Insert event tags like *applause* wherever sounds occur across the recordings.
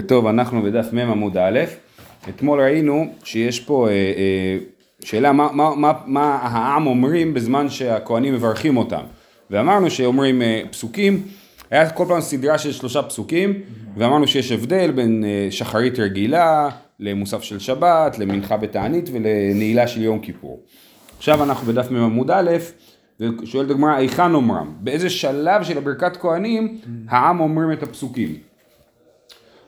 טוב, אנחנו בדף מ עמוד א', אתמול ראינו שיש פה אה, אה, שאלה מה, מה, מה, מה העם אומרים בזמן שהכוהנים מברכים אותם, ואמרנו שאומרים אה, פסוקים, היה כל פעם סדרה של שלושה פסוקים, ואמרנו שיש הבדל בין אה, שחרית רגילה למוסף של שבת, למנחה בתענית ולנעילה של יום כיפור. עכשיו אנחנו בדף מ עמוד א', ושואלת הגמרא, היכן אומרם? באיזה שלב של הברכת כהנים העם אומרים את הפסוקים?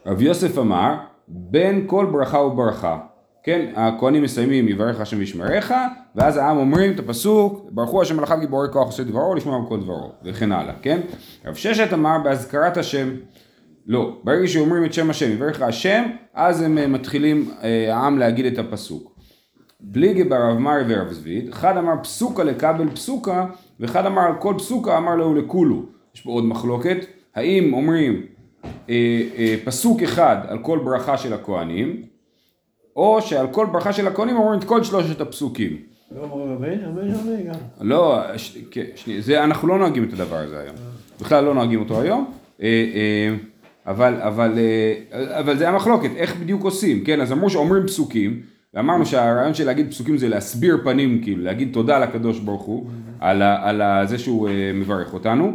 רב יוסף אמר, בין כל ברכה וברכה. כן, הכהנים מסיימים, יברך השם וישמריך, ואז העם אומרים את הפסוק, ברכו השם מלאכיו גיבורי כוח עושה דברו, לשמוע בכל דברו, וכן הלאה, כן? רב ששת אמר בהזכרת השם, לא, ברגע שאומרים את שם השם, יברך השם, אז הם אה, מתחילים אה, העם להגיד את הפסוק. פליגי ברב מרי ורב זביד, אחד אמר פסוקה לקבל פסוקה, ואחד אמר על כל פסוקה אמר לו לכולו. יש פה עוד מחלוקת, האם אומרים פסוק אחד על כל ברכה של הכהנים, או שעל כל ברכה של הכהנים אומרים את כל שלושת הפסוקים. לא אומרים גם. לא, כן, שני, זה, אנחנו לא נוהגים את הדבר הזה היום. בכלל לא נוהגים אותו היום. אה, אה, אבל, אבל, אה, אבל זה המחלוקת, איך בדיוק עושים, כן? אז אמרו שאומרים פסוקים, ואמרנו שהרעיון של להגיד פסוקים זה להסביר פנים, כאילו, להגיד תודה לקדוש ברוך הוא על, ה, על ה, זה שהוא מברך אותנו.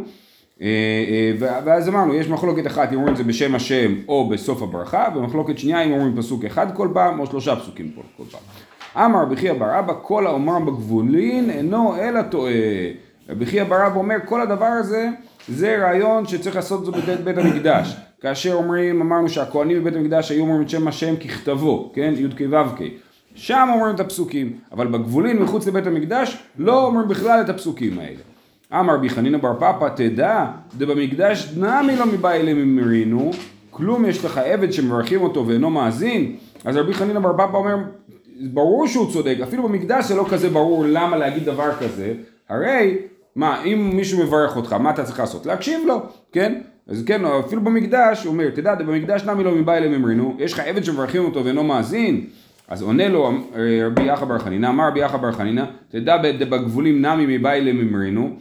ואז אמרנו, יש מחלוקת אחת אם אומרים את זה בשם השם או בסוף הברכה, ומחלוקת שנייה אם אומרים פסוק אחד כל פעם או שלושה פסוקים כל, פעם. אמר רבי חייא בר אבא כל האומר בגבולין אינו אלא טועה. רבי חייא בר אבא אומר כל הדבר הזה זה רעיון שצריך לעשות את זה בבית בית המקדש. כאשר אומרים, אמרנו שהכהנים בבית המקדש היו אומרים את שם השם ככתבו, כן? י"ק ו"ק. שם אומרים את הפסוקים, אבל בגבולין מחוץ לבית המקדש לא אומרים בכלל את הפסוקים האלה. אמר בי חנינא בר פפא תדע דבמקדש נמי לא מבאי לממרינו כלום יש לך עבד שמברכים אותו ואינו מאזין. אז רבי חנינא בר פפא אומר ברור שהוא צודק אפילו במקדש זה לא כזה ברור למה להגיד דבר כזה. הרי מה אם מישהו מברך אותך מה אתה צריך לעשות? להקשיב לו כן? אז כן אפילו במקדש הוא אומר תדע במקדש נמי לא מבאי לממרינו יש לך עבד שמברכים אותו ואינו מאזין. אז עונה לו רבי יחא בר חנינא אמר רבי יחא בר חנינא תדע בגבולים נמי מבאי לממרינו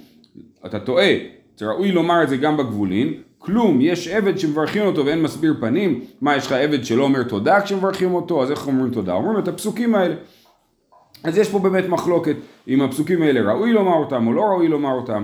אתה טועה, זה ראוי לומר את זה גם בגבולין, כלום, יש עבד שמברכים אותו ואין מסביר פנים, מה יש לך עבד שלא אומר תודה כשמברכים אותו, אז איך אומרים תודה? אומרים את הפסוקים האלה. אז יש פה באמת מחלוקת אם הפסוקים האלה ראוי לומר אותם או לא ראוי לומר אותם.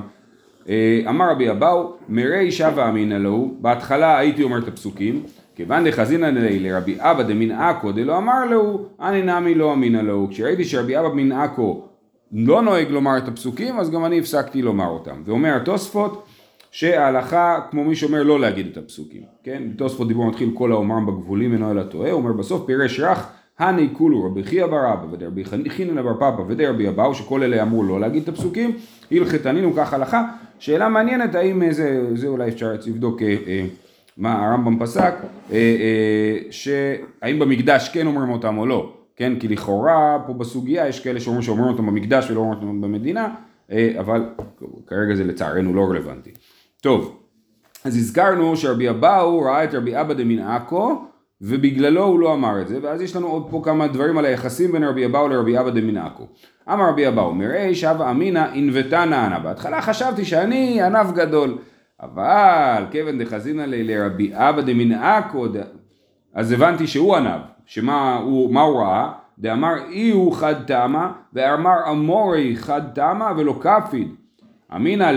אה, אמר רבי אבאו, מרי שווה אמינא לו, בהתחלה הייתי אומר את הפסוקים, כיוון דחזינא ליה לרבי אבא דמין עכו דלא אמר לו, אני נמי לא אמינא לו, כשראיתי שרבי אבא מן עכו לא נוהג לומר את הפסוקים, אז גם אני הפסקתי לומר אותם. ואומר התוספות, שההלכה כמו מי שאומר לא להגיד את הפסוקים, כן? תוספות דיבור מתחיל כל האומרם בגבולים אינו אלא טועה, הוא אומר בסוף פירש רך הני כולו רבי חייא בר אבא ודרבי חינן בר פפא ודרבי אבאו שכל אלה אמרו לא להגיד את הפסוקים, הלכתנינו כך הלכה, שאלה מעניינת האם זה, זה אולי אפשר לבדוק אה, אה, מה הרמב"ם פסק, אה, אה, שהאם במקדש כן אומרים אותם או לא, כן? כי לכאורה פה בסוגיה יש כאלה שאומרים שאומרים אותם במקדש ולא אומרים אותם במדינה, אה, אבל כרגע זה לצערנו לא רלוונטי. טוב, אז הזכרנו שרבי אבאו ראה את רבי אבא דמין עכו ובגללו הוא לא אמר את זה, ואז יש לנו עוד פה כמה דברים על היחסים בין רבי אבאו לרבי אבא דמין עכו. אמר רבי אבאו, מראה שווה אמינא ענוותה נענה. בהתחלה חשבתי שאני ענב גדול, אבל כיוון דחזינא לרבי אבא דמין עכו, אז הבנתי שהוא ענב. שמה הוא, מה הוא ראה? דאמר אי הוא חד תמה, ואמר אמורי חד תמה ולא כפיד. אמינא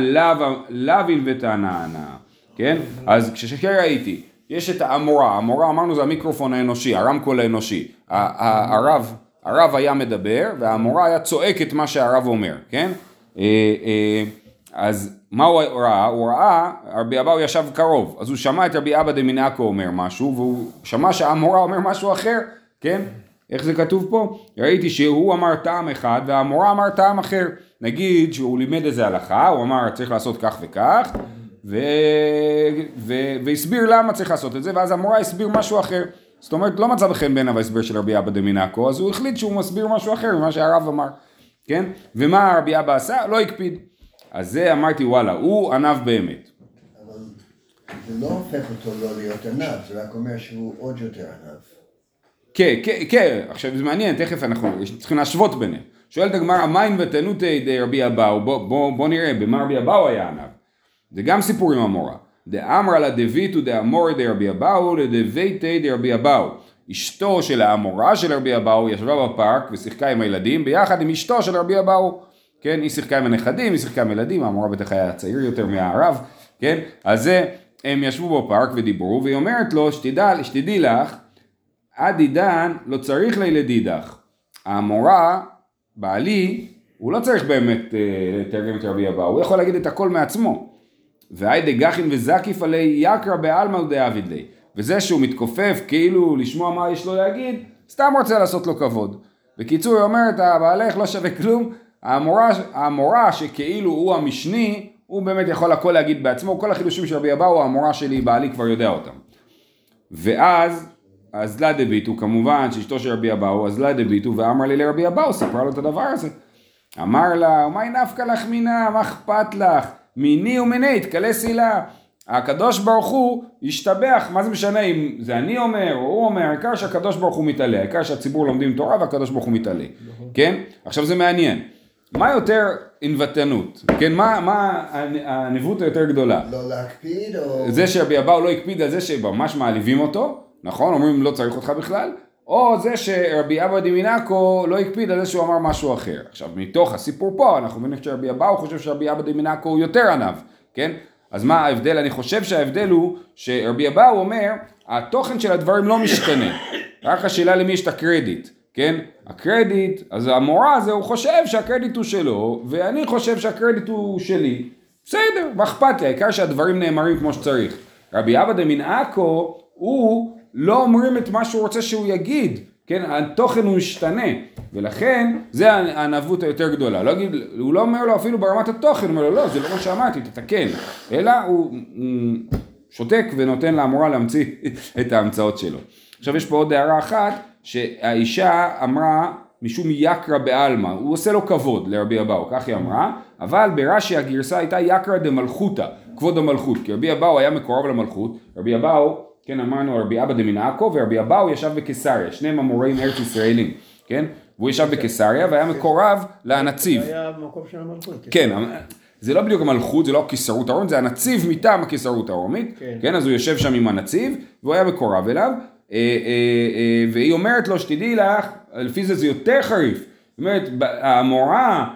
לאווין ותנענה, כן? אז כששקר ראיתי, יש את האמורה, המורה אמרנו זה המיקרופון האנושי, הרמקול האנושי. הרב, הרב היה מדבר והמורה היה צועק את מה שהרב אומר, כן? אה, אה, אז מה הוא ראה? הוא ראה, רבי אבאו ישב קרוב, אז הוא שמע את רבי אבא דמינקו אומר משהו, והוא שמע שהמורה אומר משהו אחר, כן? איך זה כתוב פה? ראיתי שהוא אמר טעם אחד והמורה אמר טעם אחר. נגיד שהוא לימד איזה הלכה, הוא אמר צריך לעשות כך וכך, ו... ו... והסביר למה צריך לעשות את זה, ואז המורה הסביר משהו אחר. זאת אומרת, לא מצא חן בעיניו ההסבר של רבי אבא דמינקו, אז הוא החליט שהוא מסביר משהו אחר ממה שהרב אמר, כן? ומה רבי אבא עשה? לא הקפיד. אז זה אמרתי וואלה, הוא ענב באמת. אבל זה לא הופך אותו לא להיות ענב, זה רק אומר שהוא עוד יותר ענב. כן, כן, כן, עכשיו זה מעניין, תכף אנחנו צריכים להשוות ביניהם. שואלת הגמרא, מים ותנותי די רבי אבאו, בוא, בוא, בוא נראה במה רבי אבאו היה ענב. זה גם סיפור עם המורה. דאמרא לה דביתו דאמורי דרבי אבאו לדביתי דרבי אבאו. אשתו של האמורה של רבי אבאו ישבה בפארק ושיחקה עם הילדים ביחד עם אשתו של רבי אבאו. כן, היא שיחקה עם הנכדים, היא שיחקה עם ילדים, האמורה בטח היה צעיר יותר מהרב, כן? אז הם ישבו בפארק ודיברו, והיא אומרת לו, שתדע, שתדעי לך, עד עידן לא צריך לי לדידך. האמורה, בעלי, הוא לא צריך באמת אה, לתרגם את רבי אבאו, הוא יכול להגיד את הכל מעצמו. והי דגחין וזקיף עלי יקרא בעלמא דאביד לי. וזה שהוא מתכופף כאילו לשמוע מה יש לו להגיד, סתם רוצה לעשות לו כבוד. בקיצור, היא אומרת, הבעלך לא שווה כלום, המורה, המורה שכאילו הוא המשני, הוא באמת יכול הכל להגיד בעצמו, כל החידושים של רבי אבאו, המורה שלי, בעלי כבר יודע אותם. ואז, אז לה דביטו, כמובן שאשתו של רבי אבאו, אז לה דביטו, ואמר לי לרבי אבאו, ספרה לו את הדבר הזה. אמר לה, מה נפקא לך מינה, מה אכפת לך? מיני ומיני, התקלה סילה. הקדוש ברוך הוא ישתבח, מה זה משנה אם זה אני אומר או הוא אומר, העיקר שהקדוש ברוך הוא מתעלה, העיקר שהציבור לומדים תורה והקדוש ברוך הוא מתעלה, כן? עכשיו זה מעניין, מה יותר ענוותנות, כן? מה, מה הנבואות היותר גדולה? לא להקפיד או... זה שרבי אבאו לא הקפיד על זה שממש מעליבים אותו, נכון? אומרים לא צריך אותך בכלל, או זה שרבי אבא דמינקו לא הקפיד על זה שהוא אמר משהו אחר. עכשיו מתוך הסיפור פה אנחנו מבינים שרבי אבאו חושב שרבי אבא דמינקו הוא יותר ענב, כן? אז מה ההבדל? אני חושב שההבדל הוא שרבי אבאו אומר, התוכן של הדברים לא משתנה, רק השאלה למי יש את הקרדיט, כן? הקרדיט, אז המורה הזה הוא חושב שהקרדיט הוא שלו, ואני חושב שהקרדיט הוא שלי, בסדר, מה אכפת לי, העיקר שהדברים נאמרים כמו שצריך. רבי אבא דמינעכו, הוא לא אומרים את מה שהוא רוצה שהוא יגיד, כן, התוכן הוא משתנה, ולכן זה הענבות היותר גדולה, לא אגיד, הוא לא אומר לו אפילו ברמת התוכן, הוא אומר לו לא, זה לא מה שאמרתי, תתקן, אלא הוא, הוא שותק ונותן לאמורה להמציא *laughs* את ההמצאות שלו. עכשיו יש פה עוד הערה אחת, שהאישה אמרה משום יקרא בעלמא, הוא עושה לו כבוד לרבי אבאו, כך היא אמרה, אבל ברש"י הגרסה הייתה יקרא דמלכותא, כבוד המלכות, כי רבי אבאו היה מקורב למלכות, רבי אבאו כן, אמרנו רבי אבא דמינעכו ורבי אבאו ישב בקיסריה, שניהם המוראים ארץ ישראלים, כן? והוא ישב בקיסריה והיה מקורב לנציב. זה היה במקום של המלכות. כן, זה לא בדיוק המלכות, זה לא הקיסרות הרומית, זה הנציב מטעם הקיסרות הרומית, כן. כן, אז הוא יושב שם עם הנציב, והוא היה מקורב אליו, והיא אומרת לו, שתדעי לך, לפי זה זה יותר חריף, זאת אומרת, המורה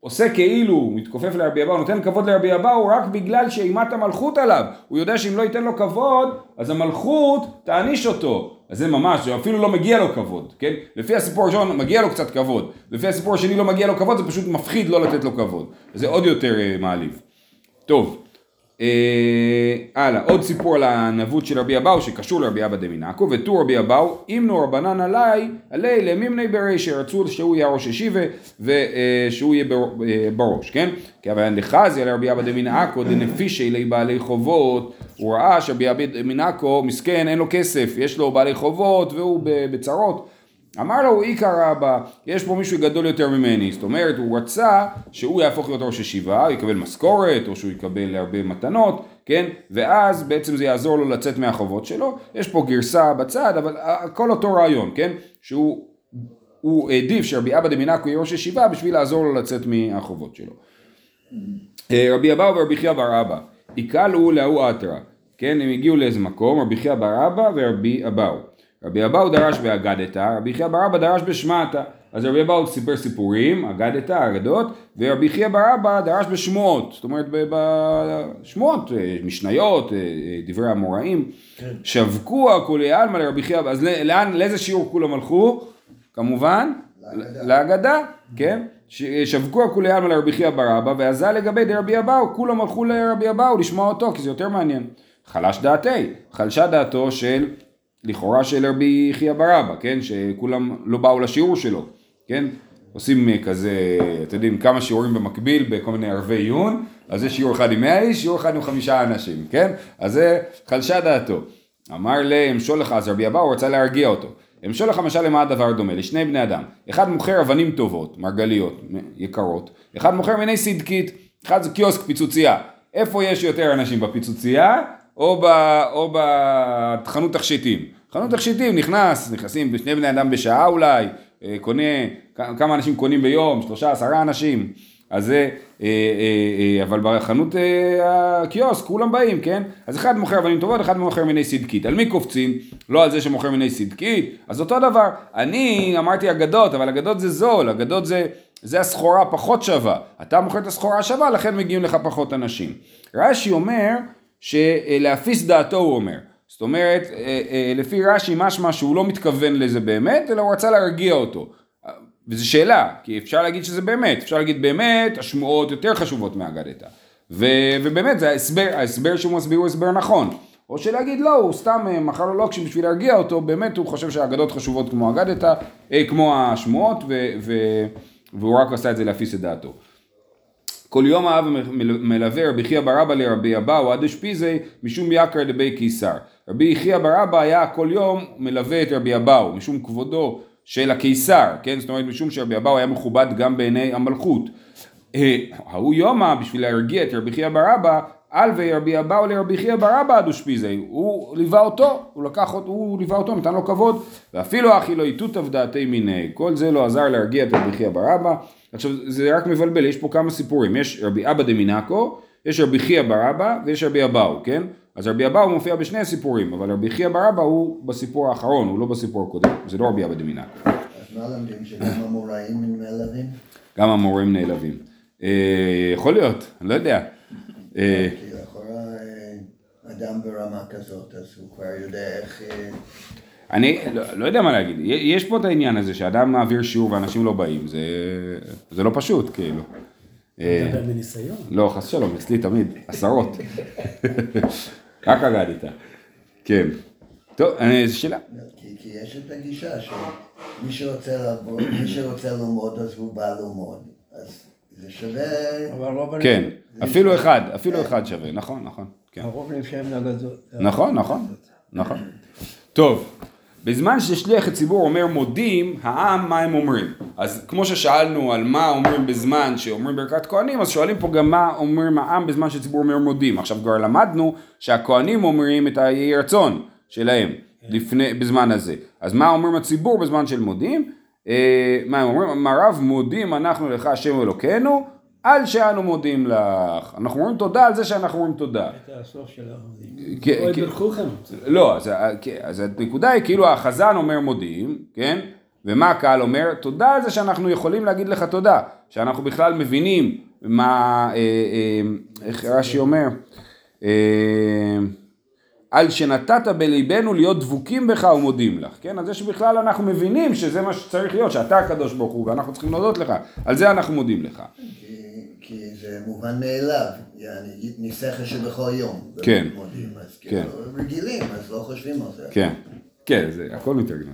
עושה כאילו, מתכופף לרבי אבאו, נותן כבוד לרבי אבאו רק בגלל שאימת המלכות עליו. הוא יודע שאם לא ייתן לו כבוד, אז המלכות תעניש אותו. אז זה ממש, אפילו לא מגיע לו כבוד, כן? לפי הסיפור הראשון מגיע לו קצת כבוד. לפי הסיפור השני לא מגיע לו כבוד, זה פשוט מפחיד לא לתת לו כבוד. זה עוד יותר מעליב. טוב. אה, הלאה, עוד סיפור על הנבוט של רבי אבאו שקשור לרבי אבא דמינקו, ותו רבי אבאו, אימנו רבנן עלי, עלי למימני ברי שרצו שהוא יהיה ראש ישיבה ושהוא יהיה אה, בראש, כן? כי אבל דחזי לרבי אבא דמינקו דנפישי לי בעלי חובות, הוא ראה שרבי אבא דמינקו מסכן אין לו כסף, יש לו בעלי חובות והוא בצרות אמר לו, איכא רבא, יש פה מישהו גדול יותר ממני, זאת אומרת, הוא רצה שהוא יהפוך להיות ראש ישיבה, הוא יקבל משכורת, או שהוא יקבל הרבה מתנות, כן? ואז בעצם זה יעזור לו לצאת מהחובות שלו. יש פה גרסה בצד, אבל הכל אותו רעיון, כן? שהוא הוא העדיף שרבי אבא דמינקו יהיה ראש ישיבה בשביל לעזור לו לצאת מהחובות שלו. אה, רבי אבאו ורבי חייא בר אבא, יקלו להוא אתרא, כן? הם הגיעו לאיזה מקום, רבי חייא בר אבא ורבי אבאו. רבי אבאו דרש באגדתא, רבי חייא בר אבא דרש בשמעתא. אז רבי אבאו סיפר סיפורים, אגדתא, אגדות, ורבי חייא בר אבא דרש בשמועות, זאת אומרת בשמועות, אה, משניות, אה, אה, דברי המוראים. כן. שבקו כולי עלמא לרבי חייא, אז לאן, לאיזה שיעור כולם הלכו? כמובן, לאגדה, כן? שבקו כולי עלמא לרבי חייא בר אבא, ועזה לגבי דרבי אבאו, כולם הלכו לרבי אבאו לשמוע אותו, כי זה יותר מעניין. חלש דעתי, חלשה דעתו של לכאורה של רבי חייא ברבא, כן? שכולם לא באו לשיעור שלו, כן? עושים אה, כזה, אתם יודעים, כמה שיעורים במקביל בכל מיני ערבי עיון, אז זה שיעור אחד עם מאה איש, שיעור אחד עם חמישה אנשים, כן? אז זה חלשה דעתו. אמר לאמשול לך, אז רבי אבאו רצה להרגיע אותו. אמשול לך משל למה הדבר דומה? לשני בני אדם. אחד מוכר אבנים טובות, מרגליות, יקרות. אחד מוכר מיני סדקית. אחד זה קיוסק פיצוצייה. איפה יש יותר אנשים בפיצוצייה? או, ב, או בחנות תכשיטים. חנות תכשיטים נכנס, נכנסים שני בני אדם בשעה אולי, אה, קונה, כמה אנשים קונים ביום, שלושה, עשרה אנשים. אז זה, אה, אה, אבל בחנות הקיוסק כולם באים, כן? אז אחד מוכר אבנים טובות, אחד מוכר מיני סדקית. על מי קופצים? לא על זה שמוכר מיני סדקית, אז אותו דבר. אני אמרתי אגדות, אבל אגדות זה זול, אגדות זה, זה הסחורה הפחות שווה. אתה מוכר את הסחורה השווה, לכן מגיעים לך פחות אנשים. רש"י אומר שלהפיס דעתו הוא אומר. זאת אומרת, אה, אה, לפי רש"י משמע שהוא לא מתכוון לזה באמת, אלא הוא רצה להרגיע אותו. וזו שאלה, כי אפשר להגיד שזה באמת, אפשר להגיד באמת, השמועות יותר חשובות מאגדתא. ו, ובאמת, זה ההסבר, ההסבר שהוא מסביר הוא הסבר נכון. או שלהגיד לא, הוא סתם אה, מכר לו לוקשים בשביל להרגיע אותו, באמת הוא חושב שהאגדות חשובות כמו אגדתא, כמו השמועות, ו, ו, והוא רק עשה את זה להפיס את דעתו. כל יום האב מלווה רבי חייא ברבא לרבי אבאו עד אשפיזי משום יקר דבי קיסר. רבי חייא ברבא היה כל יום מלווה את רבי אבאו משום כבודו של הקיסר, כן? זאת אומרת משום שרבי אבאו היה מכובד גם בעיני המלכות. אה, ההוא יומא בשביל להרגיע את רבי חייא ברבא אלווי רבי אבאו לרבי חייא ברבא עד אושפיזי, הוא ליווה אותו, הוא לקח אותו, הוא ליווה אותו, נתן לו כבוד, ואפילו אחי לא איתותא ודעתי מיני, כל זה לא עזר להרגיע את רבי חייא ברבא, עכשיו זה רק מבלבל, יש פה כמה סיפורים, יש רבי אבא דמינקו, יש רבי חייא ברבא ויש רבי אבאו, כן? אז רבי אבאו מופיע בשני הסיפורים, אבל רבי חייא ברבא הוא בסיפור האחרון, הוא לא בסיפור הקודם, זה לא רבי אבא דמינקו. אז מה למדים שגם המוראים נעלבים? גם המורים נעלבים. אה, יכול להיות, אני לא יודע. אה, כי לכאורה אדם ברמה כזאת, אז הוא כבר יודע איך... אה, אני לא, לא יודע מה להגיד, יש פה את העניין הזה שאדם מעביר שיעור ואנשים לא באים, זה, זה לא פשוט כאילו. אה, מדבר מניסיון. לא, חס ושלום, אצלי תמיד, עשרות. *laughs* רק אגדת. כן. טוב, אה, זו שאלה. כי, כי יש את הגישה שמי שרוצה לעבוד, מי שרוצה ללמוד אז הוא בא ללמוד. אז זה שווה... אבל רוב כן, אפילו אחד, אפילו אחד שווה, נכון, נכון. כן. הרוב נמשכים נגדות. נכון, נכון, נכון. טוב, בזמן ששליח הציבור אומר מודים, העם מה הם אומרים? אז כמו ששאלנו על מה אומרים בזמן שאומרים ברכת כהנים, אז שואלים פה גם מה אומרים העם בזמן שהציבור אומר מודים. עכשיו כבר למדנו שהכהנים אומרים את היהי רצון שלהם לפני, בזמן הזה. אז מה אומרים הציבור בזמן של מודים? אה, מה הם אומרים? אמר רב מודים אנחנו לך השם אלוקינו על שאנו מודים לך. אנחנו אומרים תודה על זה שאנחנו אומרים תודה. זה הסוף של העובדים. כן, כן. לא, אז, כן, אז הנקודה היא כאילו החזן אומר מודים, כן? ומה הקהל אומר? תודה על זה שאנחנו יכולים להגיד לך תודה, שאנחנו בכלל מבינים מה, אה, אה, איך רש"י אומר? על שנתת בליבנו להיות דבוקים בך ומודים לך, כן? על זה שבכלל אנחנו מבינים שזה מה שצריך להיות, שאתה הקדוש ברוך הוא ואנחנו צריכים להודות לך, על זה אנחנו מודים לך. כי, כי זה מובן מאליו, יעני, ניסחה שבכל יום. כן. מודים, אז כן. כאילו רגילים, אז לא חושבים על זה. כן, כן, זה הכל מתרגל.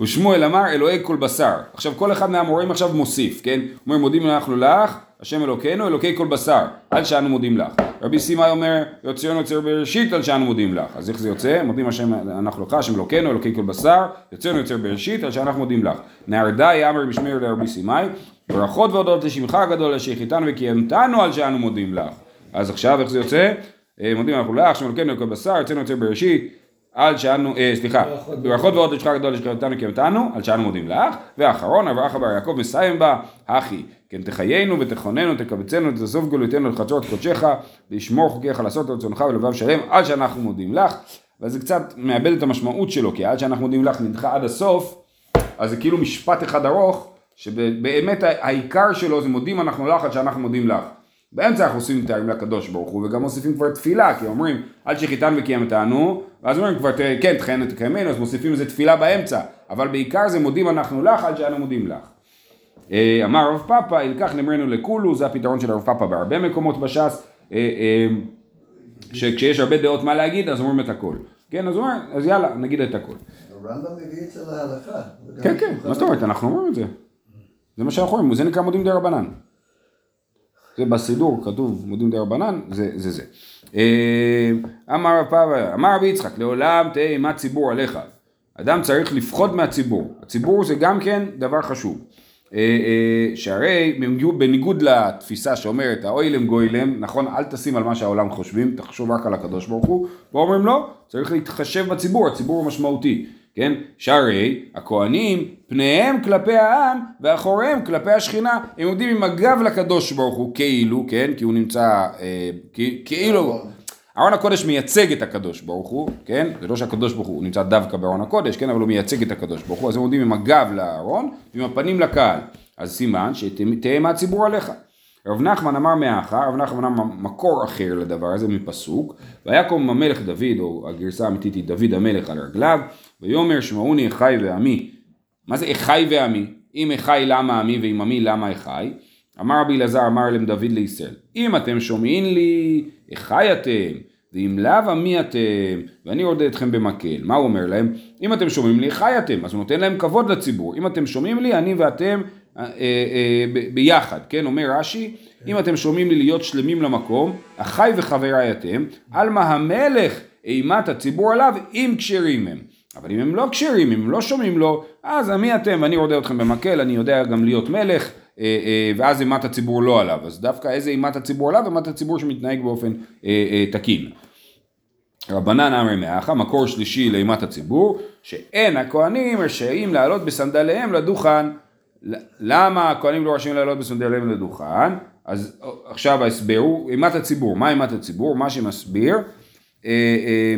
ושמואל אמר אלוהי כל בשר. עכשיו כל אחד מהמורים עכשיו מוסיף, כן? הוא אומר מודים אנחנו לך, השם אלוקינו, אלוקי כל בשר, על שאנו מודים לך. רבי סימאי אומר יוציאנו יוצר בראשית על שאנו מודים לך. אז איך זה יוצא? מודים השם אנחנו לך, השם אלוקינו, אלוקי כל בשר, יוציאנו יוצר בראשית על שאנחנו מודים לך. נהרדאי אמר משמר לרבי סימאי, ברכות והודות לשמך הגדול שהחיתנו וקיימתנו על שאנו מודים לך. אז עכשיו איך זה יוצא? אה, מודים אנחנו לך, השם אלוקינו, אלוקי בשר, יוצאנו יוצר בראשית. על שאנו, אה, סליחה, ברכות ברכות ועוד לשכה גדול לשכבתנו קיימתנו, על שאנו מודים לך, ואחרון, אברכה בר יעקב מסיים בה, אחי, כן תחיינו ותכוננו, תקבצנו, תאסוף גלותנו לחצות קודשך, וישמור חוקיך לעשות רצונך ולבב שלם, על שאנחנו מודים לך, וזה קצת מאבד את המשמעות שלו, כי על שאנחנו מודים לך נדחה עד הסוף, אז זה כאילו משפט אחד ארוך, שבאמת העיקר שלו זה מודים אנחנו לך, על שאנחנו מודים לך. באמצע אנחנו עושים תארים לקדוש ברוך הוא וגם מוסיפים כבר תפילה כי אומרים עד שחיתן וקיימתנו ואז אומרים כבר כן תכהן ותקיימנו אז מוסיפים איזה תפילה באמצע. אבל בעיקר זה מודים אנחנו לך עד שאנו מודים לך. אה, אמר רב פאפא ילקח נמרנו לכולו זה הפתרון של רב פאפא בהרבה מקומות בש"ס. אה, אה, שכשיש הרבה דעות מה להגיד אז אומרים את הכל. כן אז הוא אומר אז יאללה נגיד את הכל. הרמב"ם מביא את זה להלכה. כן כן מה זאת אומרת? אנחנו אומרים את זה. זה מה שאנחנו אומרים זה נקרא מודים דה רבנן זה בסידור כתוב מודים דה רבנן, זה זה. זה. אה, אמר רב פאבא, אמר רבי יצחק, לעולם תהא אימת ציבור עליך. אדם צריך לפחוד מהציבור. הציבור זה גם כן דבר חשוב. אה, אה, שהרי בניגוד לתפיסה שאומרת האוילם גוילם, נכון, אל תשים על מה שהעולם חושבים, תחשוב רק על הקדוש ברוך הוא, ואומרים לא, צריך להתחשב בציבור, הציבור הוא משמעותי. כן? שהרי הכהנים פניהם כלפי העם ואחוריהם כלפי השכינה, הם עומדים עם הגב לקדוש ברוך הוא כאילו, כן? כי הוא נמצא אה, כאילו, ארון הקודש מייצג את הקדוש ברוך הוא, כן? זה לא שהקדוש ברוך הוא נמצא דווקא בארון הקודש, כן? אבל הוא מייצג את הקדוש ברוך הוא, אז הם עומדים עם הגב לארון ועם הפנים לקהל. אז סימן שתהא מהציבור עליך. רב נחמן אמר מאחה, רב נחמן אמר מקור אחר לדבר הזה מפסוק, ויקום המלך דוד, או הגרסה האמיתית היא דוד המלך על רגליו, ויאמר שמעוני אחי ועמי. מה זה אחי ועמי? אם אחי למה עמי ואם עמי למה אחי? אמר רבי אלעזר אמר להם דוד לישראל, אם אתם שומעים לי, אחי אתם, ואם לאו עמי אתם, ואני עודד אתכם במקל. מה הוא אומר להם? אם אתם שומעים לי, חי אתם. אז הוא נותן להם כבוד לציבור. אם אתם שומעים לי, אני ואתם אה, אה, ב- ביחד. כן, אומר רש"י, אם אתם שומעים לי להיות שלמים למקום, אחי וחבריי אתם, עלמא המלך אימת הציבור עליו, אם כשרים הם. אבל אם הם לא כשרים, אם הם לא שומעים לו, אז מי אתם ואני עודד אתכם במקל, אני יודע גם להיות מלך, אה, אה, ואז אימת הציבור לא עליו. אז דווקא איזה אימת הציבור עליו? אימת הציבור שמתנהג באופן אה, תקין. רבנן אמרי מאחה, מקור שלישי לאימת הציבור, שאין הכהנים רשאים לעלות בסנדליהם לדוכן. למה הכהנים לא רשאים לעלות בסנדליהם לדוכן? אז עכשיו ההסבר הוא אימת הציבור. מה אימת הציבור? מה שמסביר,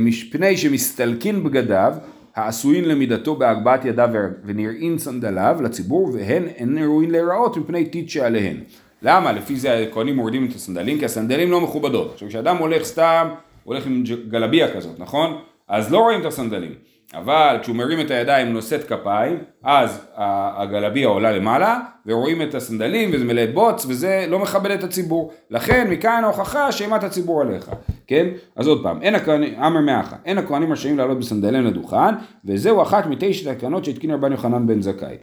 מפני שמסתלקין בגדיו, העשויים למידתו בהגבהת ידיו ונראין סנדליו לציבור, והן אין ראוין להיראות מפני טיט שעליהן. למה? לפי זה הכהנים מורידים את הסנדלים, כי הסנדלים לא מכובדות. עכשיו כשאדם הולך סתם, הולך עם גלביה כזאת, נכון? אז לא רואים את הסנדלים. אבל כשהוא מרים את הידיים נושאת כפיים, אז הגלביה עולה למעלה, ורואים את הסנדלים וזה מלא בוץ, וזה לא מכבד את הציבור. לכן מכאן ההוכחה שאימת הציבור עליך, כן? אז עוד פעם, אין הכהנים, אמר מאחה, אין הכהנים רשאים לעלות בסנדלים לדוכן, וזהו אחת מתשע תקנות שהתקין רבן יוחנן בן זכאי.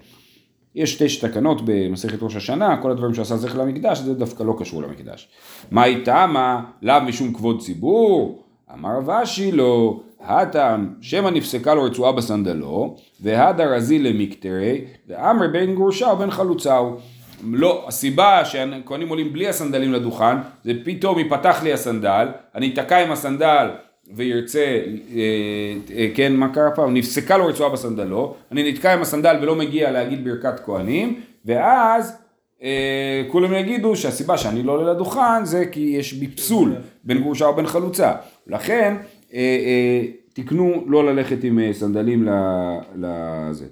יש תשע תקנות במסכת ראש השנה, כל הדברים שעשה זכר למקדש, זה דווקא לא קשור למקדש. מה איתה מה? לאו משום כבוד ציבור? אמר אשי לו, הטעם שמא נפסקה לו רצועה בסנדלו, והדה רזי למקטרי, ואמר בן גורשה ובן חלוצהו. לא, הסיבה שהכהנים עולים בלי הסנדלים לדוכן, זה פתאום ייפתח לי הסנדל, אני אתקע עם הסנדל וירצה, אה, אה, כן, מה קרה פעם? נפסקה לו רצועה בסנדלו, אני נתקע עם הסנדל ולא מגיע להגיד ברכת כהנים, ואז אה, כולם יגידו שהסיבה שאני לא עולה לדוכן זה כי יש בי פסול בין גרושה ובין חלוצה. לכן תקנו לא ללכת עם אה, סנדלים לזה,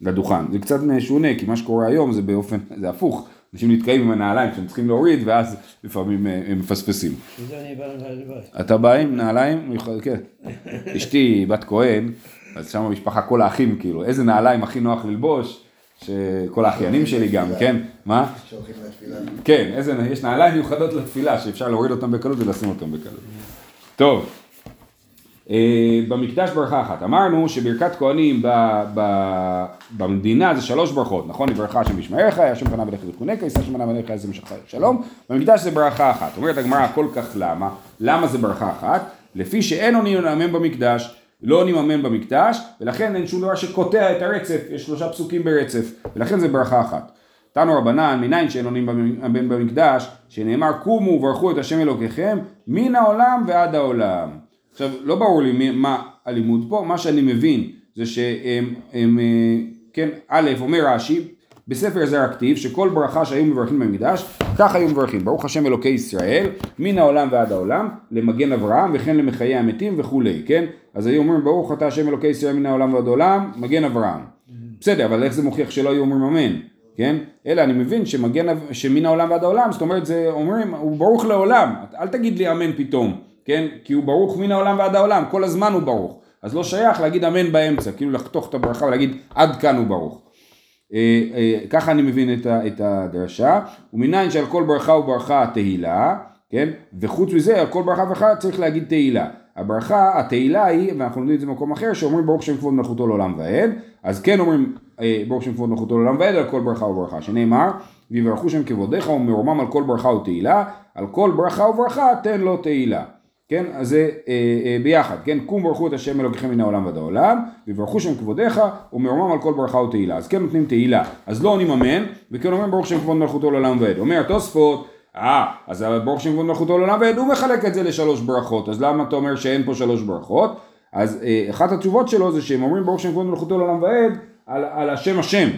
לדוכן. זה קצת משונה, כי מה שקורה היום זה באופן, זה הפוך. אנשים נתקעים עם הנעליים שהם צריכים להוריד, ואז לפעמים אה, הם מפספסים. אתה בא עם נעליים? כן. אשתי בת כהן, אז שם המשפחה כל האחים כאילו, איזה נעליים הכי נוח ללבוש, שכל האחיינים שלי גם, כן? מה? שהולכים לתפילה. כן, יש נעליים מיוחדות לתפילה שאפשר להוריד אותם בקלות ולשים אותם בקלות. טוב, אה, במקדש ברכה אחת, אמרנו שברכת כהנים במדינה זה שלוש ברכות, נכון? היא ברכה השם ישמעך, השם פניו אליך ותכונך, יישא השם פניו אליך איזה משך שלום, במקדש זה ברכה אחת, אומרת הגמרא כל כך למה, למה זה ברכה אחת? לפי שאין עונים לאמן במקדש, לא אמן במקדש, ולכן אין שום דבר שקוטע את הרצף, יש שלושה פסוקים ברצף, ולכן זה ברכה אחת. תנו רבנן, מניין שאין עונים במקדש, שנאמר קומו וברכו את השם אלוקיכם, מן העולם ועד העולם. עכשיו, לא ברור לי מה הלימוד פה, מה שאני מבין זה שהם, הם, אה, כן, א', אומר רש"י, בספר זר הכתיב, שכל ברכה שהיו מברכים במקדש, כך היו מברכים, ברוך השם אלוקי ישראל, מן העולם ועד העולם, למגן אברהם וכן למחיי המתים וכולי, כן? אז היו אומרים, ברוך אתה השם אלוקי ישראל מן העולם ועד העולם, מגן אברהם. בסדר, אבל איך זה מוכיח שלא היו אומרים אמן? כן? אלא אני מבין שמגן, שמן העולם ועד העולם, זאת אומרת זה אומרים, הוא ברוך לעולם, אל תגיד לי אמן פתאום, כן? כי הוא ברוך מן העולם ועד העולם, כל הזמן הוא ברוך. אז לא שייך להגיד אמן באמצע, כאילו לחתוך את הברכה ולהגיד עד כאן הוא ברוך. אה, אה, ככה אני מבין את, ה, את הדרשה, ומניין שעל כל ברכה וברכה תהילה, כן? וחוץ מזה על כל ברכה וברכה צריך להגיד תהילה. הברכה, התהילה היא, ואנחנו לומדים את זה במקום אחר, שאומרים ברוך שם כבוד מלכותו לעולם ועד, אז כן אומרים אה, ברוך שם כבוד מלכותו לעולם ועד על כל ברכה וברכה, שנאמר, ויברכו שם כבודיך ומרומם על כל ברכה ותהילה, על כל ברכה וברכה תן לו תהילה. כן, אז זה אה, אה, ביחד, כן, קום ברכו את השם אלוקיכם מן העולם ועד העולם, וברכו שם כבודיך, ומרומם על כל ברכה ותהילה. אז כן נותנים תהילה, אז לא עונים אמן, וכן אומרים ברוך שם כבוד מלכותו לעולם ועד. אומר התוספות, אה, אז ברוך שם כבוד מלכותו לעולם ועד, הוא מחלק את זה לשלוש ברכות, אז למה אתה אומר שאין פה שלוש ברכות? אז אה, אחת התשובות שלו זה שהם אומרים ברוך שם כבוד מלכותו לעולם ועד על, על השם השם,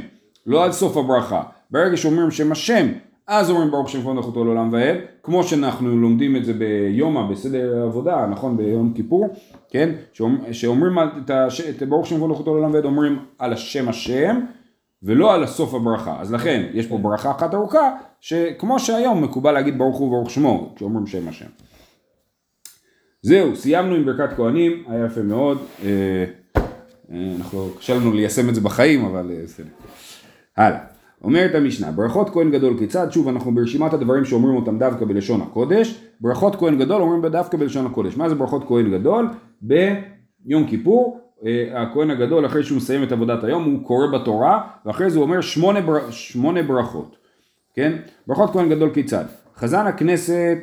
לא על סוף הברכה. ברגע שאומרים שם השם, אז אומרים ברוך שם כבוד מלכותו לעולם ועד, כמו שאנחנו לומדים את זה ביומא, בסדר עבודה, נכון, ביום כיפור, כן, שאומר, שאומרים את, הש, את ברוך שם כבוד מלכותו לעולם ועד, אומרים על השם השם, ולא על הסוף הברכה. אז לכן, יש פה ברכה אחת ארוכה, שכמו שהיום מקובל להגיד ברוך הוא וברוך שמו, כשאומרים שם השם. זהו, סיימנו עם ברכת כהנים, היה יפה מאוד. אה, אה, אנחנו, קשה לנו ליישם את זה בחיים, אבל אה, בסדר. הלאה. אומרת המשנה, ברכות כהן גדול כיצד? שוב, אנחנו ברשימת הדברים שאומרים אותם דווקא בלשון הקודש. ברכות כהן גדול אומרים דווקא בלשון הקודש. מה זה ברכות כהן גדול? ביום כיפור, אה, הכהן הגדול, אחרי שהוא מסיים את עבודת היום, הוא קורא בתורה, ואחרי זה הוא אומר שמונה, בר... שמונה ברכות. כן? ברכות כהן גדול כיצד? חזן הכנסת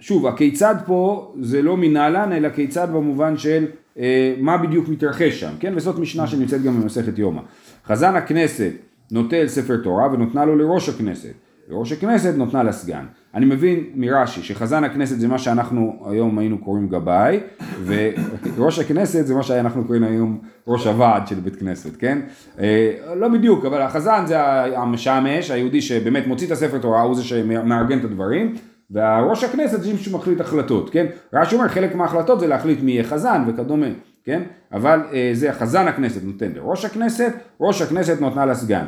שוב, הכיצד פה זה לא מנהלן, אלא כיצד במובן של אה, מה בדיוק מתרחש שם, כן? וזאת משנה שנמצאת גם במסכת יומא. חזן הכנסת נוטל ספר תורה ונותנה לו לראש הכנסת. לראש הכנסת נותנה לסגן. אני מבין מרש"י שחזן הכנסת זה מה שאנחנו היום היינו קוראים גבאי, וראש הכנסת זה מה שאנחנו קוראים היום ראש הוועד של בית כנסת, כן? אה, לא בדיוק, אבל החזן זה המשמש, היהודי שבאמת מוציא את הספר תורה, הוא זה שמארגן את הדברים. והראש הכנסת זה מישהו שמחליט החלטות, כן? רש"י אומר חלק מההחלטות זה להחליט מי יהיה חזן וכדומה, כן? אבל אה, זה חזן הכנסת נותן לראש הכנסת, ראש הכנסת נותנה לסגן.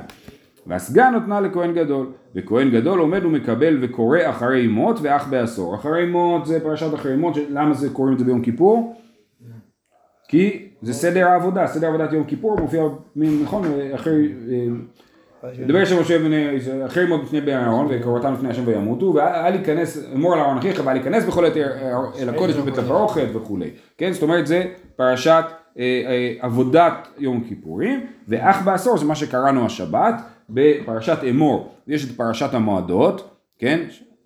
והסגן נותנה לכהן גדול, וכהן גדול עומד ומקבל וקורא אחרי מות ואח בעשור. אחרי מות זה פרשת אחרי מות, למה זה קוראים את זה ביום כיפור? כי זה סדר העבודה, סדר עבודת יום כיפור מופיע, נכון, אחרי, אה, דבר שם משה בני, אחרי מות בפני בני אהרון וקראתם לפני השם וימותו ואל ייכנס, אמור על אהרון אחיך ואל ייכנס בכל עת אל הקודש בבית הפרוכת וכולי, כן, זאת אומרת זה פרשת אה, אה, עבודת יום כיפורים ואח בעשור זה מה שקראנו השבת בפרשת אמור, יש את פרשת המועדות, כן,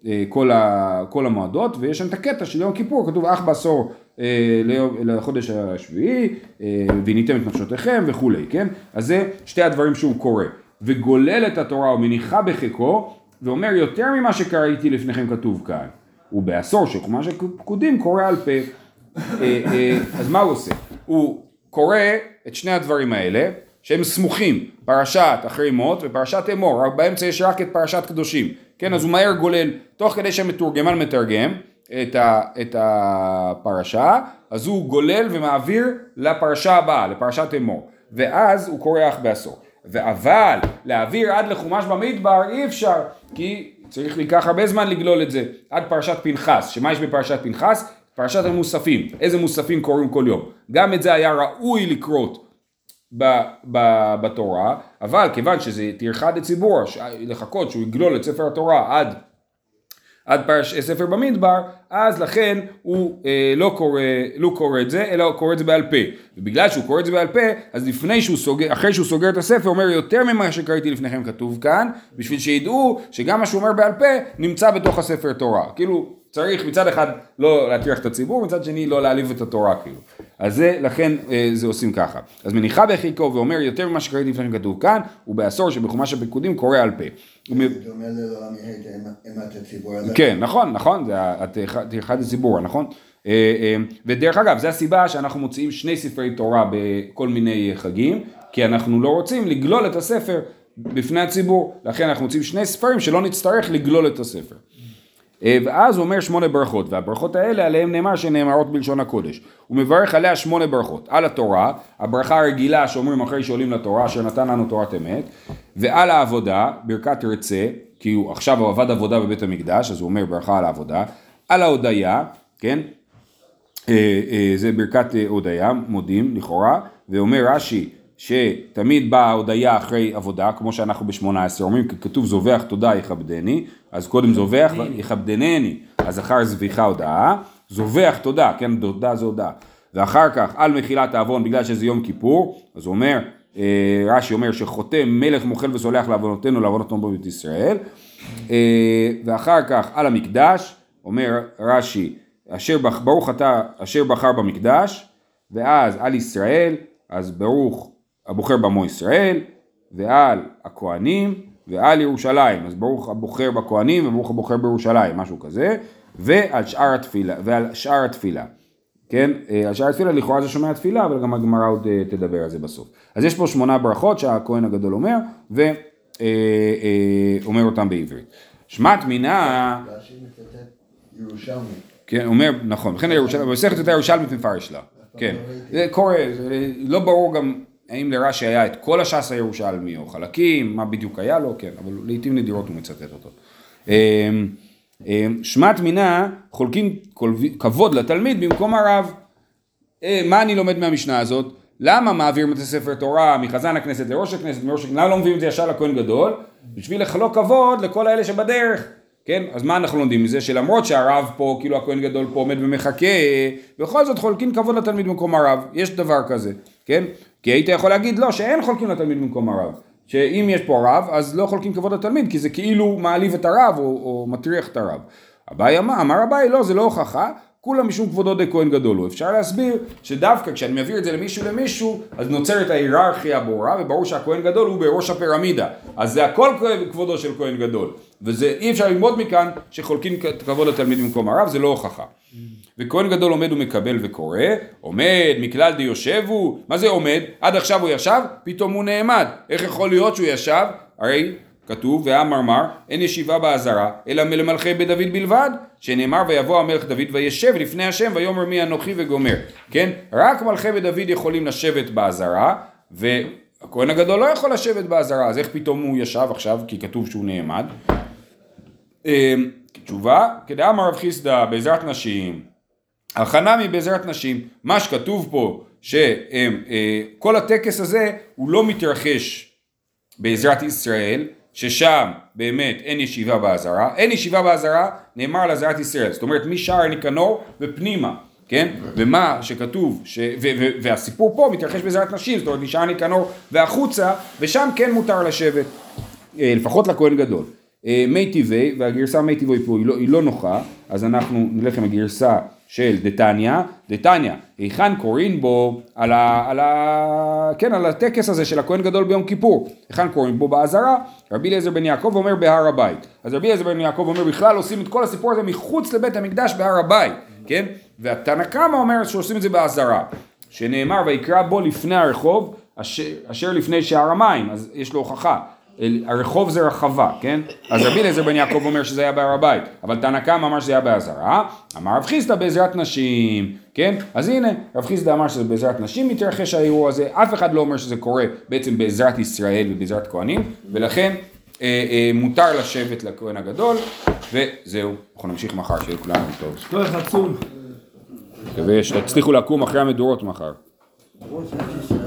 אה, כל, ה, כל המועדות ויש שם את הקטע של יום כיפור, כתוב אח בעשור אה, לחודש השביעי אה, את נפשותיכם וכולי, כן, אז זה שתי הדברים שהוא קורא. וגולל את התורה ומניחה בחיקו, ואומר יותר ממה שקראתי לפניכם כתוב כאן. ובעשור של חומש הפקודים קורא על פה. אה, אה, אז מה הוא עושה? הוא קורא את שני הדברים האלה, שהם סמוכים, פרשת אחרי מות ופרשת אמור, באמצע יש רק את פרשת קדושים, כן, אז הוא מהר גולל, תוך כדי שהמתורגמן מתרגם את, ה, את הפרשה, אז הוא גולל ומעביר לפרשה הבאה, לפרשת אמור, ואז הוא קורא אח בעשור. אבל להעביר עד לחומש במדבר אי אפשר, כי צריך לקח הרבה זמן לגלול את זה, עד פרשת פנחס, שמה יש בפרשת פנחס? פרשת המוספים, איזה מוספים קוראים כל יום. גם את זה היה ראוי לקרות ב, ב, בתורה, אבל כיוון שזה טרחה דציבור, לחכות שהוא יגלול את ספר התורה עד עד פרש, ספר במדבר, אז לכן הוא אה, לא, קורא, לא קורא את זה, אלא הוא קורא את זה בעל פה. ובגלל שהוא קורא את זה בעל פה, אז לפני שהוא סוגר, אחרי שהוא סוגר את הספר, הוא אומר יותר ממה שקראתי לפניכם כתוב כאן, בשביל שידעו שגם מה שהוא אומר בעל פה נמצא בתוך הספר תורה. כאילו, צריך מצד אחד לא להטריח את הציבור, מצד שני לא להעליב את התורה כאילו. אז זה, לכן אה, זה עושים ככה. אז מניחה בחיקו ואומר יותר ממה שקראתי לפניכם כתוב כאן, ובעשור שבחומש הפיקודים קורא על פה. זה דומה. הזה. כן, נכון, נכון, זה הטרחת הציבור, נכון? אה, אה, ודרך אגב, זו הסיבה שאנחנו מוציאים שני ספרי תורה בכל מיני חגים, כי אנחנו לא רוצים לגלול את הספר בפני הציבור, לכן אנחנו מוציאים שני ספרים שלא נצטרך לגלול את הספר. אה, ואז הוא אומר שמונה ברכות, והברכות האלה עליהן נאמר שנאמרות בלשון הקודש. הוא מברך עליה שמונה ברכות, על התורה, הברכה הרגילה שאומרים אחרי שעולים לתורה, אשר נתן לנו תורת אמת, ועל העבודה, ברכת רצה, כי הוא עכשיו הוא עבד עבודה בבית המקדש, אז הוא אומר ברכה על העבודה, על ההודיה, כן? אה, אה, זה ברכת הודיה, מודים לכאורה, ואומר רש"י שתמיד באה ההודיה אחרי עבודה, כמו שאנחנו בשמונה עשרה אומרים, כתוב זובח תודה יכבדני, אז קודם זובח יכבדנני, אז אחר זביחה הודאה, זובח תודה, כן, תודה זה הודאה, ואחר כך על מחילת העוון בגלל שזה יום כיפור, אז הוא אומר, אה, רש"י אומר שחותם מלך מוחל וסולח לעוונותינו לעוונותינו בבית ישראל, אה, ואחר כך על המקדש, אומר רש"י, אשר ברוך אתה אשר בחר במקדש, ואז על ישראל, אז ברוך הבוחר בעמו ישראל, ועל הכהנים, ועל ירושלים, אז ברוך הבוחר בכהנים וברוך הבוחר בירושלים, משהו כזה, ועל שאר התפילה, ועל שאר התפילה. כן, אה, על שער התפילה לכאורה זה שומע תפילה, אבל גם הגמרא עוד אה, תדבר על זה בסוף. אז יש פה שמונה ברכות שהכהן הגדול אומר, ואומר אותם בעברית. שמעת מינה, רש"י מצטט ירושלמי. כן, אומר, נכון, לכן הירושלמי, במסכת אותה ירושלמית מפרש לה, כן, זה קורה, לא ברור גם האם לרש"י היה את כל הש"ס הירושלמי או חלקים, מה בדיוק היה לו, כן, אבל לעיתים נדירות הוא מצטט אותו. אמ, אמ, שמעת מינה חולקים כבוד לתלמיד במקום הרב. אה, מה אני לומד מהמשנה הזאת? למה מעבירים את הספר תורה מחזן הכנסת לראש הכנסת, מראש הכנסת, למה לא מביאים את זה ישר לכהן גדול? בשביל לחלוק כבוד לכל האלה שבדרך, כן? אז מה אנחנו לומדים מזה? שלמרות שהרב פה, כאילו הכהן גדול פה עומד ומחכה, בכל זאת חולקים כבוד לתלמיד במקום הרב, יש דבר כזה, כן? כי היית יכול להגיד לא, שאין חולקים לתלמיד במקום הרב. שאם יש פה רב, אז לא חולקים כבוד לתלמיד, כי זה כאילו מעליב את הרב או, או מטריח את הרב. אביי אמר, אמר אביי, לא, זה לא הוכחה, כולה משום כבודו דה כהן גדול הוא. אפשר להסביר שדווקא כשאני מעביר את זה למישהו למישהו, אז נוצרת ההיררכיה הברורה, וברור שהכהן גדול הוא בראש הפירמידה. אז זה הכל כבודו של כהן גדול. וזה אי אפשר ללמוד מכאן שחולקים כבוד לתלמיד במקום הרב, זה לא הוכחה. וכהן גדול עומד ומקבל וקורא, עומד, מכלל די יושבו, מה זה עומד? עד עכשיו הוא ישב, פתאום הוא נעמד. איך יכול להיות שהוא ישב? הרי כתוב, והמרמר, אין ישיבה באזהרה, אלא מלמלכי בית דוד בלבד, שנאמר ויבוא המלך דוד וישב לפני השם ויאמר מי אנוכי וגומר, כן? רק מלכי בית דוד יכולים לשבת באזהרה, והכהן הגדול לא יכול לשבת באזהרה, אז איך פתאום הוא ישב עכשיו, כי כתוב שהוא נעמד? אמ, תשובה, כדאמר רב חיסדא בעזרת נשים, החנמי בעזרת נשים, מה שכתוב פה, שכל הטקס הזה הוא לא מתרחש בעזרת ישראל, ששם באמת אין ישיבה באזהרה, אין ישיבה באזהרה, נאמר על עזרת ישראל, זאת אומרת משער ניקנור ופנימה, כן? ומה שכתוב, ש... ו- ו- והסיפור פה מתרחש בעזרת נשים, זאת אומרת משער ניקנור והחוצה, ושם כן מותר לשבת, אה, לפחות לכהן גדול. אה, מי טבעי, והגרסה מי טבעי פה היא לא, היא לא נוחה, אז אנחנו נלך עם הגרסה של דתניא, דתניא, היכן קוראים בו על, ה, על, ה, כן, על הטקס הזה של הכהן גדול ביום כיפור, היכן קוראים בו? באזהרה, רבי אליעזר בן יעקב אומר בהר הבית, אז רבי אליעזר בן יעקב אומר בכלל עושים את כל הסיפור הזה מחוץ לבית המקדש בהר הבית, כן, והתנא קמא אומר שעושים את זה באזהרה, שנאמר ויקרא בו לפני הרחוב אשר, אשר לפני שער המים, אז יש לו הוכחה, הרחוב זה רחבה, כן? אז רבי אליעזר בן יעקב אומר שזה היה בהר הבית, אבל תנא קמא אמר שזה היה באזהרה, אמר רב חיסדא בעזרת נשים, כן? אז הנה, רב חיסדא אמר שזה בעזרת נשים מתרחש האירוע הזה, אף אחד לא אומר שזה קורה בעצם בעזרת ישראל ובעזרת כהנים, ולכן אה, אה, מותר לשבת לכהן הגדול, וזהו, אנחנו נמשיך מחר, שיהיה לכולנו טוב. כוח עצום. מקווה שתצליחו לקום אחרי המדורות מחר.